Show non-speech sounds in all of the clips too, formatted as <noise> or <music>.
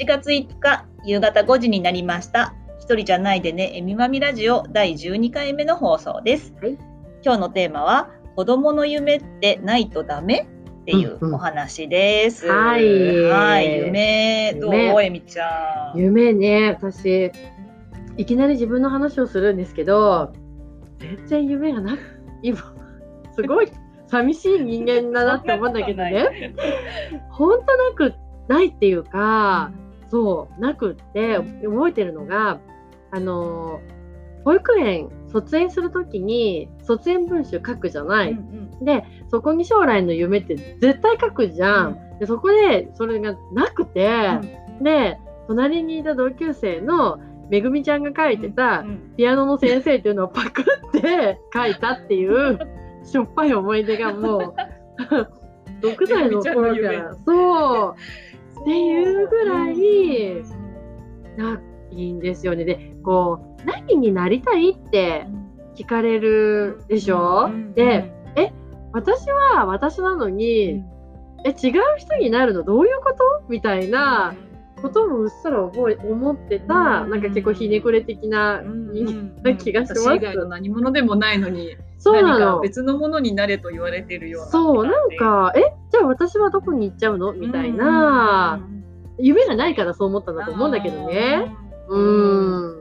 8月5日夕方5時になりました。一人じゃないでね、えみまみラジオ第12回目の放送です。はい。今日のテーマは、子供の夢ってないとダメ？っていううんうん。お話です。はい。はい。夢、どう？夢えみちゃん。夢ね、私、いきなり自分の話をするんですけど、全然夢がなく、今、すごい寂しい人間だなって思うんだけどね、ほんとなく、ないっていうか、そう、なくって、覚えてるのが、あの、保育園、卒園するときに、卒園文集書くじゃない。うんで、そこに将来の夢って絶対書くじゃん。でそこで、それがなくて、で、隣にいた同級生のめぐみちゃんが書いてたうんピアノの先生っていうのをパクって書いたっていう <laughs> しょっぱい思い出がもう <laughs> 6歳の頃から。そうっていうぐらいないんですよね。で、こう、何になりたいって聞かれるでしょ、うんで、私は私なのに、え、違う人になるのどういうこと？みたいなこともうっすら覚え、思ってた、うんなんか結構ひねくれ的なうん人間な気がします。私以外の何者でもないのに、そうな何かの。別のものになれと言われてるような。そう、なんか、え、じゃあ私はどこに行っちゃうの？みたいな、夢がないからそう思ったんだと思うんだけどね。うーん。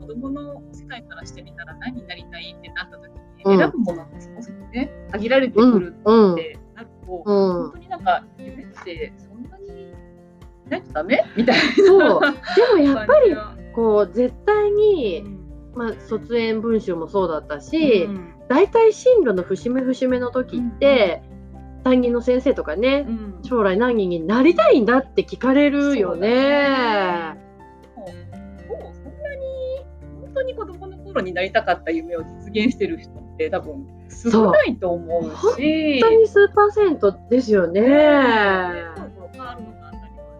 子供の世界からしてみたら何になりたいってなった時に、うん選ぶものってそもそもね限られてくるうんっ。てなると、うん本当。になんか夢ってないとダメ？みたいそう。なでもやっぱり、感こう、絶対じに、がまあ、卒園文集もそうだったし、うん。大体進路の節目節目の時って、担任の先生とかね、うん。将来何になりたいんだって聞かれるよね。もうもうそんなに本当に子供の頃になりたかった夢を実現してる人って多分少ないと思うし。本当に数パーセントですよね。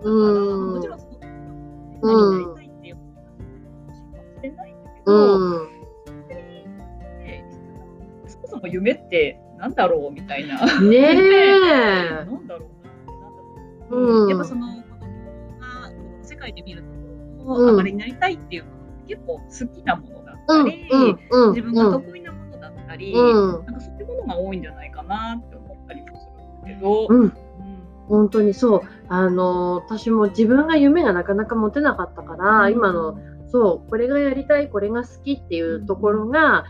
うんもちろんその何になりたいっていうことかもしれないんだけど、うん。ねそもそも夢ってなんだろうみたいな。ねえ。なんだろうなやっぱその子供が世界で見るところのあまりになりたいっていうのは結構好きなものだったうん。り、うん。うん。自分が得意なものだったり、うん。なんかそういうものが多いんじゃないかなって思ったりもするんだけど、本当にそう。あの、私も自分が夢がなかなか持てなかったから、今の、そう、これがやりたい、これが好きっていうところが、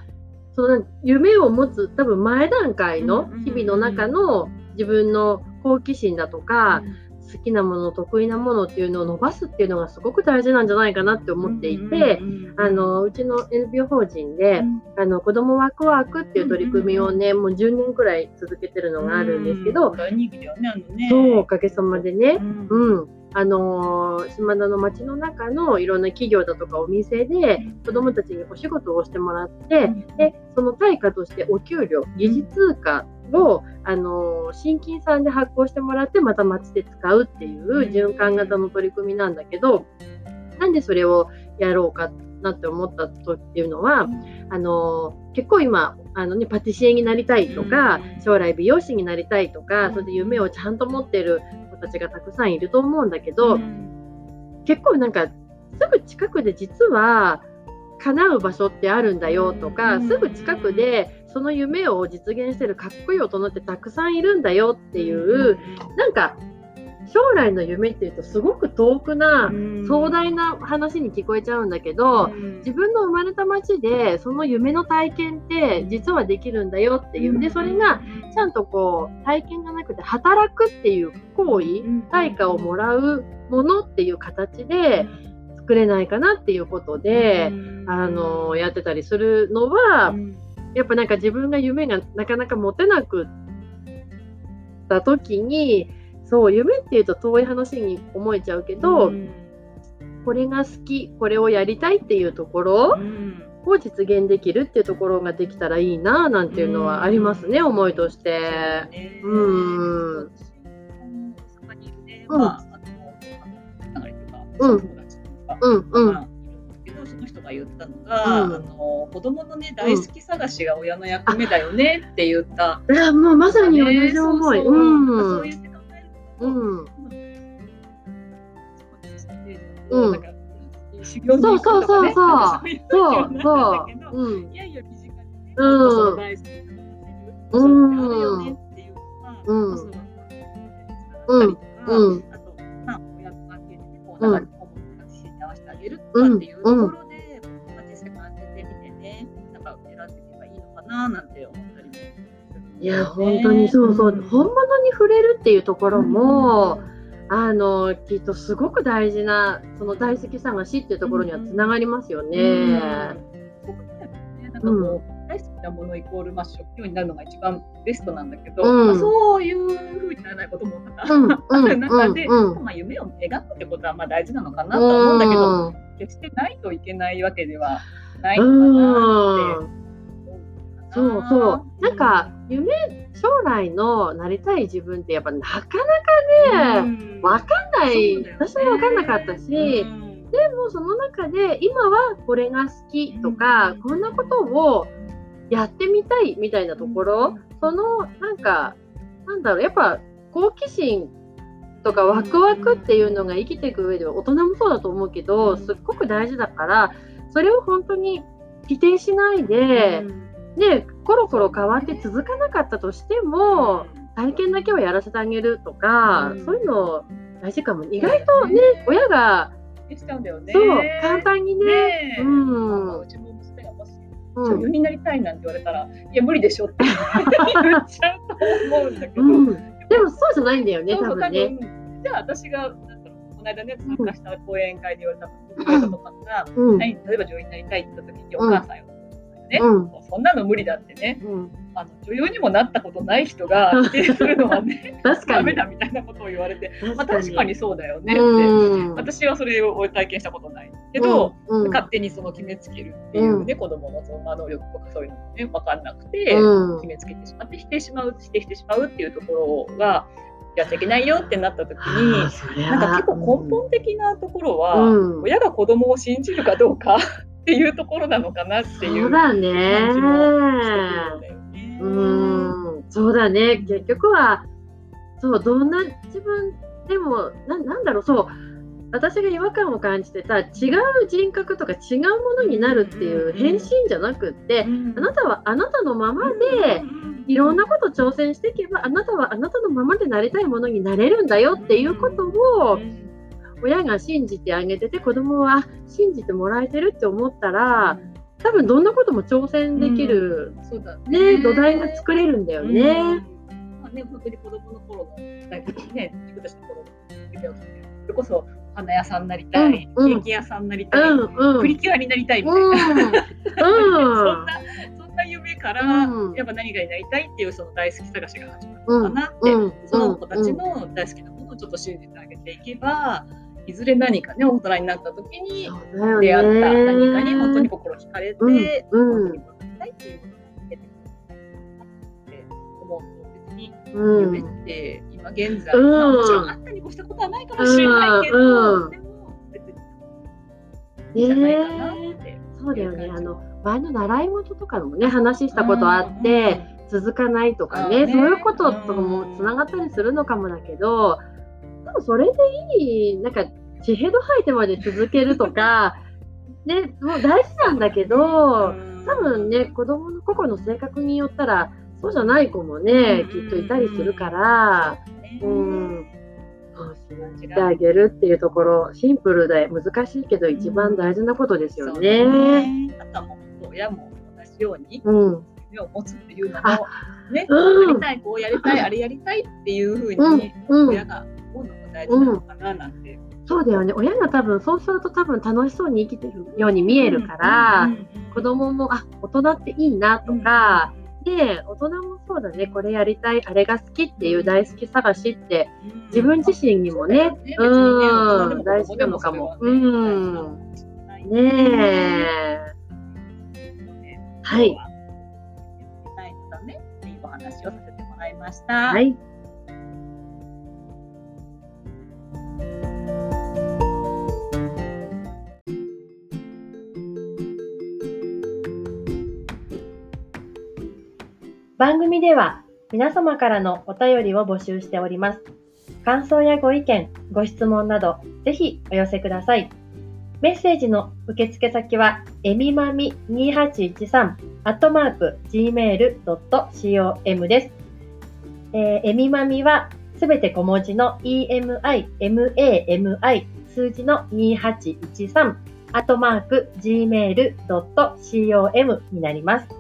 その夢を持つ多分前段階の日々の中の自分の好奇心だとか、好きなもの、得意なものっていうのを伸ばすっていうのがすごく大事なんじゃないかなって思っていて、あ、の、うちの NPO 法人で、あの、子供ワクワクっていう取り組みをね、もう10年くらい続けてるのがあるんですけど、大人気だよね、あのね。そう、おかげさまでね、うん。うん。あのー島田の町の中のいろんな企業だとかお店で子どもたちにお仕事をしてもらって、でその対価としてお給料疑似通貨を、あのー新金さんで発行してもらってまた町で使うっていう循環型の取り組みなんだけどなんでそれをやろうかなって思ったとっていうのは、あのー結構今あの、ね、パティシエになりたいとか、うん。将来美容師になりたいとか、うん。それで夢をちゃんと持ってる子たちがたくさんいると思うんだけど、うん。結構なんかすぐ近くで実は叶う場所ってあるんだよとか、うん。すぐ近くでその夢を実現してるかっこいい大人ってたくさんいるんだよっていう、なんか将来の夢っていうとすごく遠くな壮大な話に聞こえちゃうんだけど、自分の生まれた街でその夢の体験って実はできるんだよっていう。でそれがちゃんとこう体験じゃなくて働くっていう行為対価をもらうものっていう形で作れないかなっていうことで、あのやってたりするのは、やっぱなんか自分が夢がなかなか持てなくった時にそう夢っていうと遠い話に思えちゃうけど、これが好きこれをやりたいっていうところを実現できるっていうところができたらいいななんていうのはありますね、思いとして。うん。うん。うんうんその人が言ったのが、うん、あの子供のね大好き探しが親の役目だよねって言った。いやもうまさに同じ思い。そう言って考えると。うん。うん。修行に行くとかね、そうそうそう。うん。いやいや身近にね、うん、大好きなうん。あるよねっていうのは、うん。うん。うん。あとまあ親の関係でね、こうなん。かげるとかっていうところで、いや本当にそうそう、うん、本物に触れるっていうところも、うん、あのきっとすごく大事なその大好き探しっていうところにはつながりますよね。うん。なんかこう、大好きなものイコール、まあ、職業になるのが一番ベストなんだけど、うん。まあ、そういうふうにならないことも多々ある中で、まあ、夢を描くってことはまあ大事なのかなと思うんだけど、決してないといけないわけではないのかなって。そうそう。なんか夢将来のなりたい自分ってやっぱなかなかね、わかんない、ね、私もわかんなかったし、でもその中で今はこれが好きとか、こんなことをやってみたいみたいなところ、そのなんかなんだろうやっぱ好奇心とかワクワクっていうのが生きていく上では大人もそうだと思うけどすっごく大事だからそれを本当に否定しないで、でコロコロ変わって続かなかったとしても体験だけはやらせてあげるとか、そういうの大事かも。意外とね親がそう簡単にね。うん、うちも娘がもし女優になりたいなんて言われたら、いや無理でしょって。言っちゃうと思うん。だけど、でもそうじゃないんだよね、多分ね。じゃあ私がなんだろうこの間ね参加した講演会で言われたこととかが、うん、例えば女優になりたいって言った時にお母さんよ、ね、うん、そんなの無理だってね、うん、あの女優にもなったことない人が <laughs> 否定するのはね確かに。ダメだみたいなことを言われて確か,、まあ、確かにそうだよねって、私はそれを体験したことないけど、勝手にその決めつけるっていうね、子供のその能力とかそういうのね分かんなくて、決めつけてしまって否定しまう否定してしまうっていうところが。やっちゃいけないよってなった時になんか結構根本的なところは、親が子供を信じるかどうかっていうところなのかなっていう感じもね。うん。そうだね。結局はそうどんな自分でもななんだろう。そう。私が違和感を感じてた違う人格とか違うものになるっていう変身じゃなくって、あなたはあなたのままでいろんなこと挑戦していけばあなたはあなたのままでなりたいものになれるんだよっていうことを親が信じてあげてて子供は信じてもらえてるって思ったら多分どんなことも挑戦できる、うん、そうだね、ね、土台が作れるんだよね。うん。まあね、本当に子供の頃のね、自分たちの頃のそれこそ花屋さんになりたい、うん、ケーキ屋さんになりたい、うんうん、プリキュアになりたいみたいな、うん、<laughs> そんなそんな夢から、やっぱ何かになりたいっていうその大好き探しが始まるのかなって、その子たちの大好きなものをちょっと信じてあげていけば、いずれ何かね大人になった時に出会った何かに本当に心惹かれて、うん本当にたいっていうことが出てくるって思うと別に夢って今現在、まあ、もちろんあったに越したことはないかもしれないけど、でも別にいいんじゃないかなって。そうだよね。あの前の習い事とかもね話したことあって、続かないとかね、ね、そういうこととかもつながったりするのかもだけど、多分それでいい、なんか、地ヘド吐いてまで続けるとか、<laughs> ね、もう大事なんだけど、多分ね、子供の個々の性格によったら、そうじゃない子もね、きっといたりするから、うん。てあげるっていうところシンプルで難しいけど一番大事なことですよね。ね。あとはもう親も同じようにうん、夢を持つっていうのもあね、うん。やりたいこうやりたいあれやりたいっていうふううん。にうん。親が大事なのかななんて。そうだよね親が多分そうすると多分楽しそうに生きてるように見えるから、うんうんうん子供もあ大人っていいなとか、で大人もそうだねこれやりたいあれが好きっていう大好き探しって自分自身にもね、ねうん、大事なのかも。ねん。大人でも子供でもそれはねねえ。はい。ないとダメっていうお話をさせてもらいました。はい。番組では皆様からのお便りを募集しております。感想やご意見、ご質問など、ぜひお寄せください。メッセージの受付先は、えみまみ2813アットマーク gmail.com です。えー、えみまみはすべて小文字の emi, mami 数字の2813アットマーク gmail.com になります。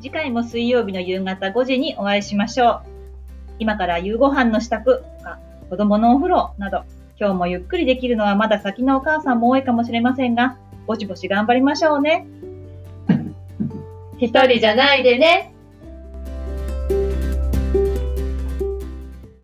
次回も水曜日の夕方5時にお会いしましょう。今から夕ご飯の支度とか子供のお風呂など、今日もゆっくりできるのはまだ先のお母さんも多いかもしれませんが、ぼちぼち頑張りましょうね。一人じゃないでね。